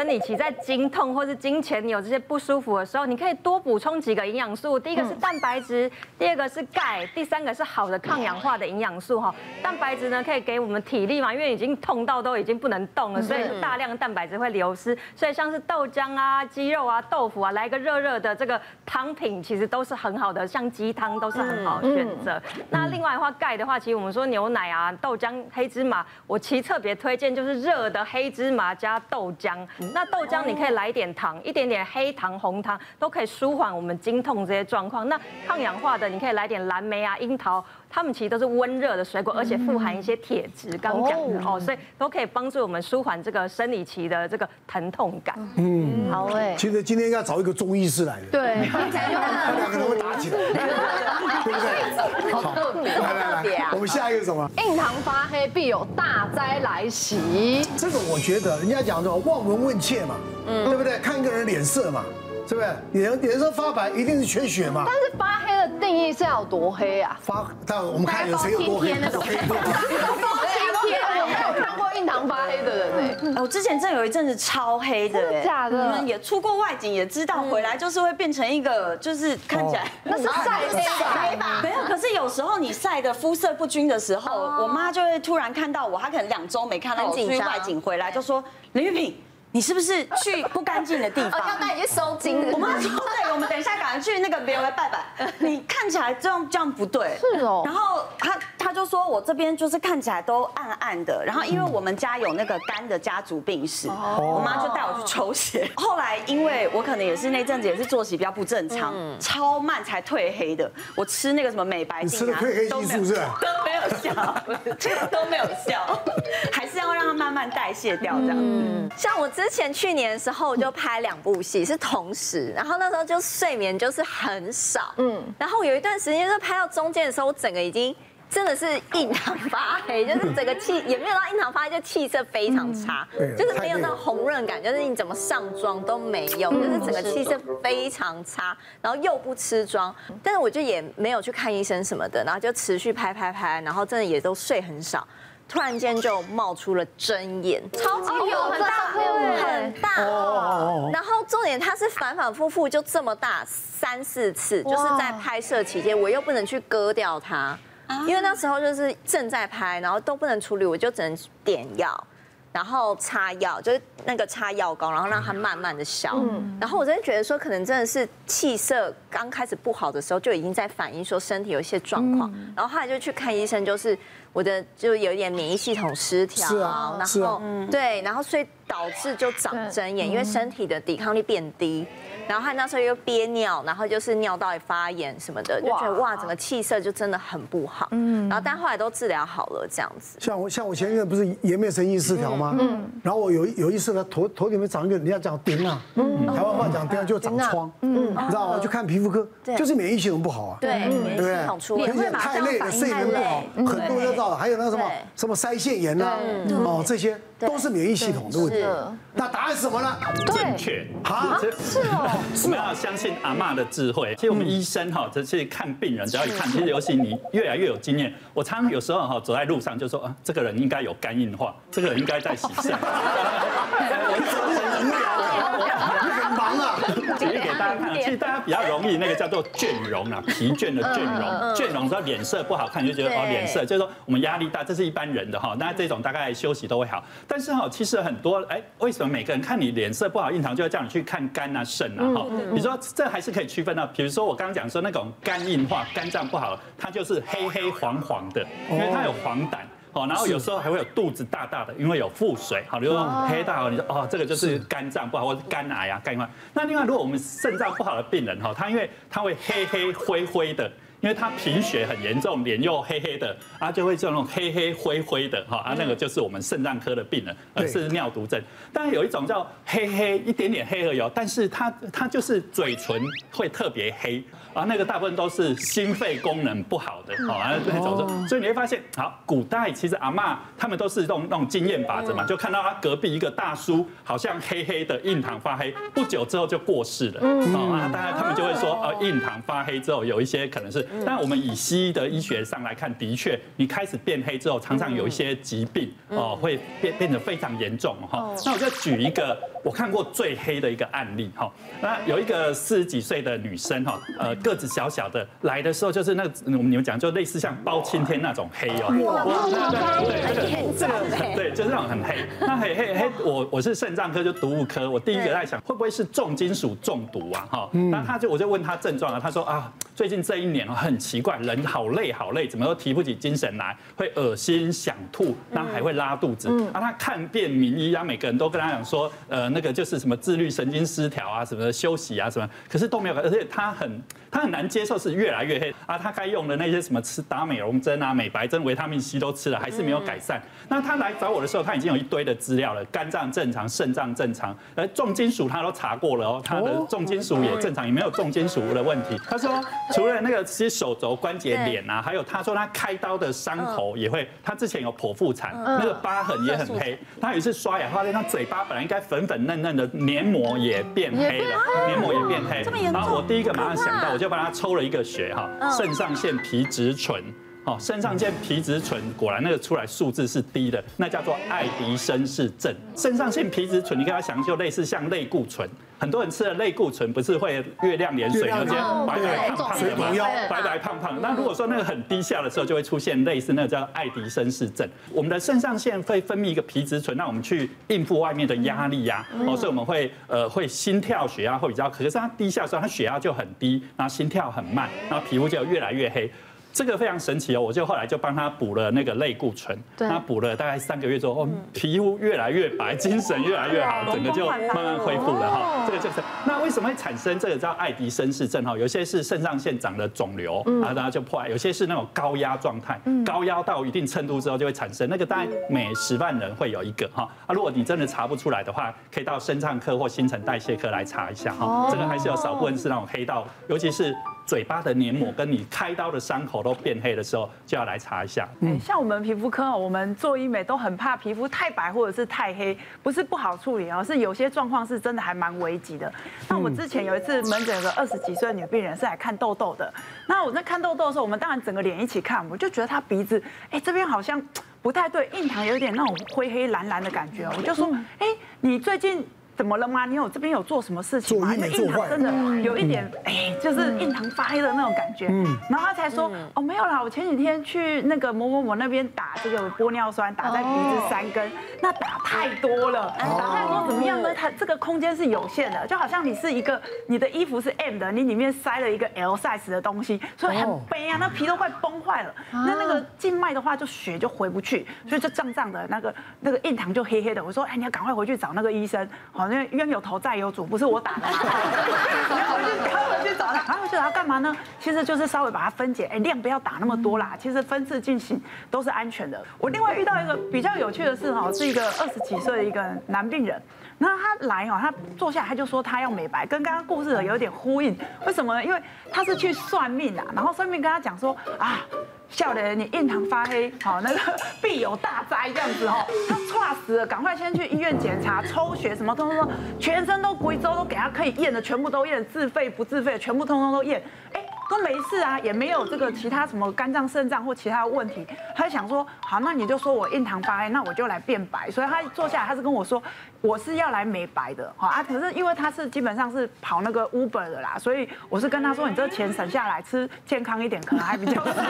生理期在经痛或是经前你有这些不舒服的时候，你可以多补充几个营养素。第一个是蛋白质，第二个是钙，第三个是好的抗氧化的营养素哈。蛋白质呢可以给我们体力嘛，因为已经痛到都已经不能动了，所以大量的蛋白质会流失。所以像是豆浆啊、鸡肉啊、豆腐啊，来个热热的这个汤品，其实都是很好的，像鸡汤都是很好的选择。那另外的话，钙的话，其实我们说牛奶啊、豆浆、黑芝麻，我其实特别推荐就是热的黑芝麻加豆浆。那豆浆你可以来一点糖，一点点黑糖、红糖，都可以舒缓我们经痛这些状况。那抗氧化的，你可以来点蓝莓啊、樱桃。它们其实都是温热的水果，而且富含一些铁质，刚讲的哦，所以都可以帮助我们舒缓这个生理期的这个疼痛感。嗯，好哎。其实今天应该找一个中医师来的。对，听起来就很两个人会打起来，对不对？好特别，来来来，我们下一个什么？印堂发黑必有大灾来袭。这个我觉得人家讲说望闻问切嘛，嗯，对不对？看一个人脸色嘛。是不是？脸脸色发白，一定是缺血嘛。但是发黑的定义是要多黑啊？发，但我们看有谁有多黑那种黑。多黑我没有看过印堂发黑的人哎。我之前真有一阵子超黑的，真的假的？你们也出过外景，也知道回来就是会变成一个，就是看起来那是晒黑吧？没有，可是有时候你晒的肤色不均的时候，我妈就会突然看到我，她可能两周没看到我出去外景回来，就说林玉萍。你是不是去不干净的地方？要带你去收金的。我妈说，对，我们等一下赶快去那个庙来拜拜。你看起来这样这样不对。是哦。然后他他就说我这边就是看起来都暗暗的。然后因为我们家有那个肝的家族病史，我妈就带我去抽血。后来因为我可能也是那阵子也是作息比较不正常，超慢才褪黑的。我吃那个什么美白你吃的，褪黑激素是都没有效，都没有笑，还是要让它慢慢代谢掉这样子。像我。之前去年的时候就拍两部戏是同时，然后那时候就睡眠就是很少，嗯，然后有一段时间就拍到中间的时候，我整个已经真的是印堂发黑，就是整个气也没有到印堂发黑，就气色非常差，就是没有那种红润感，就是你怎么上妆都没有，就是整个气色非常差，然后又不吃妆，但是我就也没有去看医生什么的，然后就持续拍拍拍，然后真的也都睡很少。突然间就冒出了针眼，超级有很大，很大。然后重点它是反反复复就这么大三四次，就是在拍摄期间，我又不能去割掉它，因为那时候就是正在拍，然后都不能处理，我就只能点药。然后擦药，就是那个擦药膏，然后让它慢慢的消。嗯。然后我真的觉得说，可能真的是气色刚开始不好的时候，就已经在反映说身体有一些状况。嗯。然后后来就去看医生，就是我的就有一点免疫系统失调。然后对，然后所以导致就长针眼，因为身体的抵抗力变低。然后他那时候又憋尿，然后就是尿道也发炎什么的，就觉得哇，整个气色就真的很不好。嗯。然后但后来都治疗好了，这样子。像我像我前一阵不是颜面神经失调吗？嗯。然后我有有一次呢，头头里面长一个，人家讲钉啊，嗯，台湾话讲钉就长疮，嗯，你知道吗？去看皮肤科，就是免疫系统不好啊。对，免疫系统出问题。太累了，睡眠不好，很多人都知道。还有那个什么什么腮腺炎啊，哦，这些都是免疫系统的问题。那答案是什么呢？正确。啊，是哦。我们要相信阿妈的智慧。其实我们医生哈，这去看病人，只要一看，其实尤其你越来越有经验。我常常有时候哈，走在路上就说啊，这个人应该有肝硬化，这个人应该在洗肾。举例给大家看，其实大家比较容易那个叫做倦容啊，疲倦的倦容，倦容说脸色不好看，就觉得哦脸色，就是说我们压力大，这是一般人的哈。那这种大概休息都会好，但是哈，其实很多哎，为什么每个人看你脸色不好，印堂就要叫你去看肝啊、肾啊哈？你说这还是可以区分到，比如说我刚刚讲说那种肝硬化、肝脏不好，它就是黑黑黄黄的，因为它有黄疸。好，然后有时候还会有肚子大大的，因为有腹水。好，比如说黑大，你说哦，这个就是肝脏不好，或者肝癌啊，肝硬化。那另外，如果我们肾脏不好的病人哈，他因为他会黑黑灰灰的，因为他贫血很严重，脸又黑黑的，啊，就会这种黑黑灰灰的哈，啊，那个就是我们肾脏科的病人，而是尿毒症。当然有一种叫黑黑一点点黑而已，但是他他就是嘴唇会特别黑。啊，那个大部分都是心肺功能不好的，好啊，那种，所以你会发现，好，古代其实阿嬷他们都是用那种经验法则嘛，就看到他隔壁一个大叔好像黑黑的，印堂发黑，不久之后就过世了，啊，大家他们就会说，呃，印堂发黑之后有一些可能是但我们以西医的医学上来看，的确，你开始变黑之后，常常有一些疾病哦，会变变得非常严重哈。那我就举一个我看过最黑的一个案例哈。那有一个四十几岁的女生哈，呃，个子小小的，来的时候就是那个我们你们讲就类似像包青天那种黑哦。哇，对这个对，就是那种很黑。那黑黑黑，我我是肾脏科就毒物科，我第一个在想会不会是重金属中毒啊哈。那他就我就问他症状啊，他说啊，最近这一年很奇怪，人好累好累，怎么都提不起精神来，会恶心想吐，然后还会拉肚子。啊，他看遍名医啊，每个人都跟他讲说，呃，那个就是什么自律神经失调啊，什么休息啊，什么，可是都没有，而且他很他很难接受，是越来越黑啊。他该用的那些什么吃打美容针啊、美白针、维他命 C 都吃了，还是没有改善。那他来找我的时候，他已经有一堆的资料了，肝脏正常，肾脏正常，而重金属他都查过了哦，他的重金属也正常，也没有重金属的问题。他说，除了那个其实手肘关节脸啊，还有他说他开刀的伤口也会，他之前有剖腹产，那个疤痕也很黑。他有一次刷牙发现他嘴巴本来应该粉粉嫩嫩的，黏膜也变黑了，黏膜也变黑。然后我第一个马上想到，我就帮他抽了一个血哈，肾上腺皮质醇。哦，肾上腺皮质醇果然那个出来数字是低的，那叫做爱迪生氏症。肾上腺皮质醇，你跟他想就类似像类固醇，很多人吃了类固醇不是会月亮脸水，而且白白胖胖的吗？白白胖胖。那如果说那个很低下的时候，就会出现类似那个叫爱迪生氏症。我们的肾上腺会分泌一个皮质醇，让我们去应付外面的压力呀。哦，所以我们会呃会心跳血压会比较，可是它低下的时候，它血压就很低，然后心跳很慢，然后皮肤就越来越黑。这个非常神奇哦，我就后来就帮他补了那个类固醇，他补了大概三个月之后，哦，皮肤越来越白，精神越来越好，整个就慢慢恢复了哈。这个就是那为什么会产生这个叫爱迪生氏症哈？有些是肾上腺长的肿瘤，然后就破坏；有些是那种高压状态，高压到一定程度之后就会产生。那个大概每十万人会有一个哈。啊，如果你真的查不出来的话，可以到肾脏科或新陈代谢科来查一下哈。这个还是有少部分是那种黑道，尤其是。嘴巴的黏膜跟你开刀的伤口都变黑的时候，就要来查一下。嗯，像我们皮肤科，我们做医美都很怕皮肤太白或者是太黑，不是不好处理哦，是有些状况是真的还蛮危急的。那我之前有一次门诊有个二十几岁的女病人是来看痘痘的，那我在看痘痘的时候，我们当然整个脸一起看，我就觉得她鼻子，哎，这边好像不太对，印堂有点那种灰黑蓝蓝的感觉，我就说，哎，你最近。怎么了吗？你有这边有做什么事情吗？印堂真的有一点，哎，就是印堂发黑的那种感觉。嗯然后他才说，哦，没有啦，我前几天去那个某某某那边打这个玻尿酸，打在鼻子三根，那打太多了，打太多怎么样呢？它这个空间是有限的，就好像你是一个，你的衣服是 M 的，你里面塞了一个 L size 的东西，所以很悲啊，那皮都快崩坏了。那那个静脉的话，就血就回不去，所以就胀胀的，那个那个印堂就黑黑的。我说，哎，你要赶快回去找那个医生，好。因为冤有头债有主，不是我打的。然后我就赶回去找他，然后回去找他干嘛呢？其实就是稍微把它分解，哎，量不要打那么多啦。其实分次进行都是安全的。我另外遇到一个比较有趣的事哈，是一个二十几岁的一个男病人，然后他来哦，他坐下来他就说他要美白，跟刚刚故事的有点呼应。为什么呢？因为他是去算命啊，然后算命跟他讲说啊。笑的，你印堂发黑，好，那个必有大灾这样子哦，他猝死了，赶快先去医院检查，抽血什么，通通都全身都贵州都给他可以验的，全部都验，自费不自费，全部通通都验，哎。都没事啊，也没有这个其他什么肝脏、肾脏或其他的问题。他就想说，好，那你就说我印堂发黑，那我就来变白。所以他坐下来，他是跟我说，我是要来美白的，哈啊。可是因为他是基本上是跑那个 Uber 的啦，所以我是跟他说，你这钱省下来吃健康一点，可能还比较实在。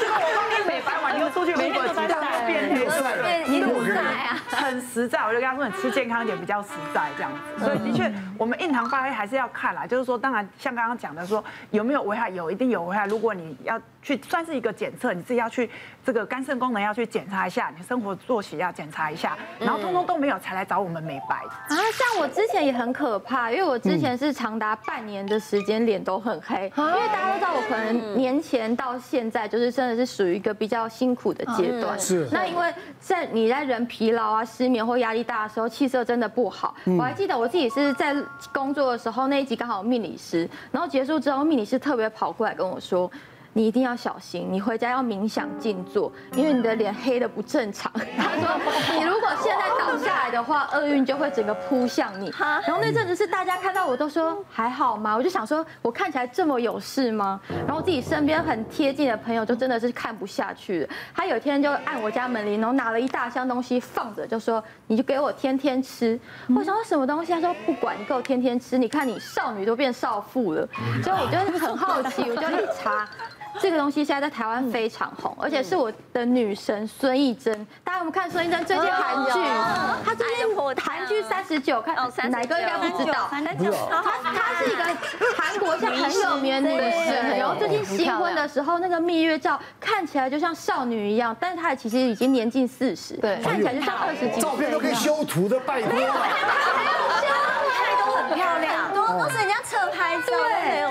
结 果我帮你美白完，你又出去美国其他变黑，对，你实在啊，很实在。我就跟他说，你吃健康一点比较实在这样子。所以的确，我们印堂发黑还是要看啦，就是说，当然像刚刚讲的说。有没有危害？有，一定有危害。如果你要去算是一个检测，你自己要去这个肝肾功能要去检查一下，你生活作息要检查一下，然后通通都没有才来找我们美白。啊，像我之前也很可怕，因为我之前是长达半年的时间脸都很黑，因为大家都知道我可能年前到现在就是真的是属于一个比较辛苦的阶段。是。那因为在你在人疲劳啊、失眠或压力大的时候，气色真的不好。我还记得我自己是在工作的时候那一集刚好命理师，然后结束之后命理。师特别跑过来跟我说，你一定要小心，你回家要冥想静坐，因为你的脸黑的不正常。他说，你如果现在倒下来的话，厄运就会整个扑向你。然后那阵子是大家看到我都说还好吗？我就想说，我看起来这么有事吗？然后自己身边很贴近的朋友就真的是看不下去了。他有一天就按我家门铃，然后拿了一大箱东西放着，就说你就给我天天吃。我想说什么东西？他说不管，你给我天天吃。你看你少女都变少妇了，所以我就很好奇，我就一查。这个东西现在在台湾非常红，而且是我的女神孙艺珍。大家有没有看孙艺珍最近韩剧？她最近韩剧三十九，看哪个应该不知道？她她是一个韩国现在很有名的女神，然后最近新婚的时候那个蜜月照看起来就像少女一样，但是她其实已经年近四十，对，看起来就像二十几岁。照片都可以修图的，拜托了都很。漂亮，都都是人家侧拍照，对。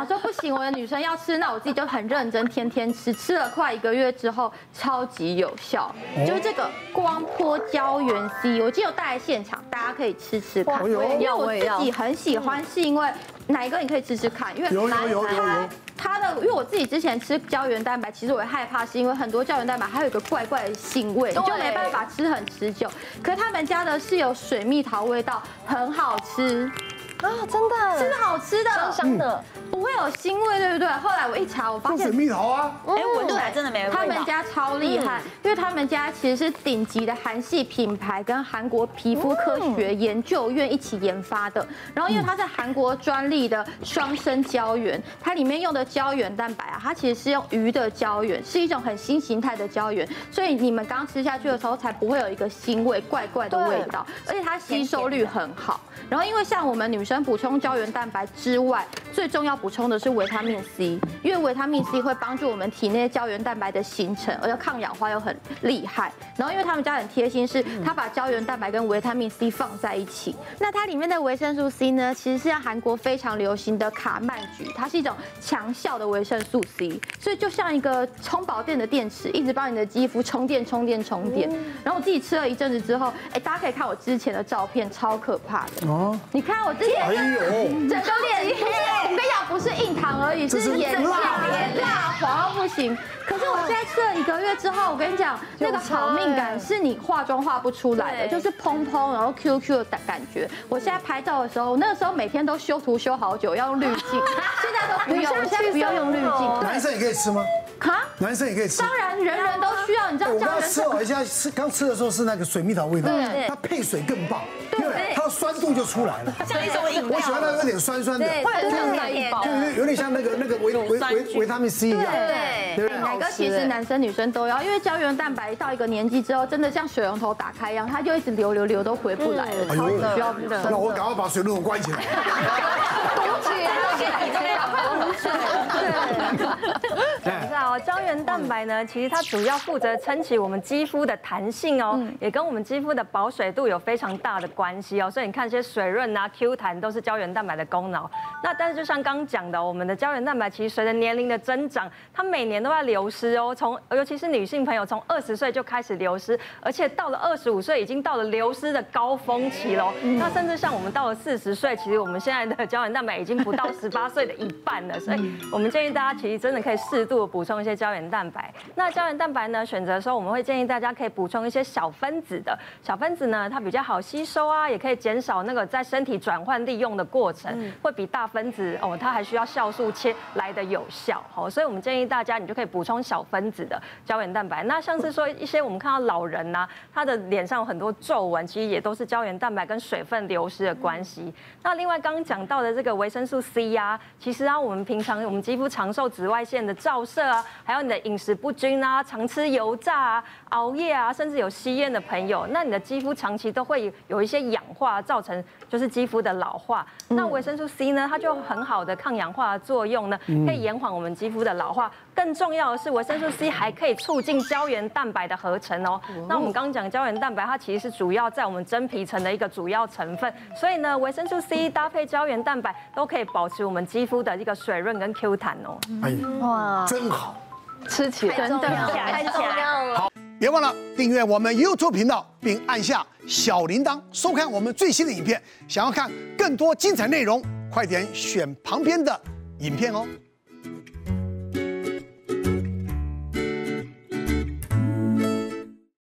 想说，不行，我的女生要吃，那我自己就很认真，天天吃。吃了快一个月之后，超级有效，就是这个光波胶原 C，我今天有带来现场，大家可以吃吃看。因为我自己很喜欢，是因为哪一个你可以吃吃看，因为有有有有。它的，因为我自己之前吃胶原蛋白，其实我会害怕，是因为很多胶原蛋白还有一个怪怪的腥味，就没办法吃很持久。可是他们家的是有水蜜桃味道，很好吃。啊，真的，是好吃的，香香的，不会有腥味，对不对？后来我一查，我发现水蜜桃啊，哎，闻起来真的没味道。他们家超厉害，因为他们家其实是顶级的韩系品牌，跟韩国皮肤科学研究院一起研发的。然后，因为它是韩国专利的双生胶原，它里面用的胶原蛋白啊，它其实是用鱼的胶原，是一种很新形态的胶原，所以你们刚吃下去的时候，才不会有一个腥味、怪怪的味道，而且它吸收率很好。然后，因为像我们女生补充胶原蛋白之外，最重要补充的是维他命 C，因为维他命 C 会帮助我们体内胶原蛋白的形成，而且抗氧化又很厉害。然后，因为他们家很贴心，是他把胶原蛋白跟维他命 C 放在一起。那它里面的维生素 C 呢，其实是像韩国非常流行的卡曼菊，它是一种强效的维生素 C，所以就像一个充饱电的电池，一直帮你的肌肤充电、充电、充电。然后我自己吃了一阵子之后，哎，大家可以看我之前的照片，超可怕的哦。你看我之前，哎呦，整个脸黑，我跟你讲，不是硬糖而已，是眼线脸蜡黄不行。可是我现在吃了一个月之后，我跟你讲，那个好命感是你化妆化不出来的，就是蓬蓬然后 Q Q 的感觉。我现在拍照的时候，那个时候每天都修图修好久，要用滤镜，现在都不用，我现在不要用滤镜。男生也可以吃吗？哈，男生也可以吃。当然，人人都需要。你知道，我刚吃了一下，吃刚吃的时候是那个水蜜桃味道，它配水更棒。对，它的酸度就出来了。像一种饮料，我喜欢那个有点酸酸的，对，就是有点像那个那个维维维维他命 C 一样。对，哪个其实男生女生都要，因为胶原蛋白到一个年纪之后，真的像水龙头打开一样，它就一直流流流都回不来了。超级需要的。那我赶快把水龙头关起来。堵起来，给你这样喝水。对。胶原蛋白呢，其实它主要负责撑起我们肌肤的弹性哦，也跟我们肌肤的保水度有非常大的关系哦。所以你看，一些水润啊、Q 弹都是胶原蛋白的功劳。那但是就像刚讲的，我们的胶原蛋白其实随着年龄的增长，它每年都在流失哦。从尤其是女性朋友，从二十岁就开始流失，而且到了二十五岁已经到了流失的高峰期喽。那甚至像我们到了四十岁，其实我们现在的胶原蛋白已经不到十八岁的一半了。所以我们建议大家其实真的可以适度的补充一些胶原蛋白。那胶原蛋白呢，选择的时候我们会建议大家可以补充一些小分子的。小分子呢，它比较好吸收啊，也可以减少那个在身体转换利用的过程，会比大分子哦，它还需要酵素切来的有效。好，所以我们建议大家，你就可以补充小分子的胶原蛋白。那像是说一些我们看到老人呐、啊，他的脸上有很多皱纹，其实也都是胶原蛋白跟水分流失的关系。那另外刚刚讲到的这个维生素 C 呀、啊，其实啊，我们平常我们肌肤常受紫外线的照射啊，还有你的饮食不均啊，常吃油炸啊，熬夜啊，甚至有吸烟的朋友，那你的肌肤长期都会有一些氧化，造成就是肌肤的老化。那维生素 C 呢，它就很好的抗氧化的作用呢，可以延缓我们肌肤的老化。更重要的是，维生素 C 还可以促进胶原蛋白的合成哦。那我们刚刚讲胶原蛋白，它其实是主要在我们真皮层的一个主要成分，所以呢，维生素 C 搭配胶原蛋白都可以保持我们肌肤的一个水润跟 Q 弹哦。哎，哇，真好，吃起来真的太重要了。好，别忘了订阅我们 YouTube 频道，并按下小铃铛，收看我们最新的影片。想要看更多精彩内容，快点选旁边的影片哦。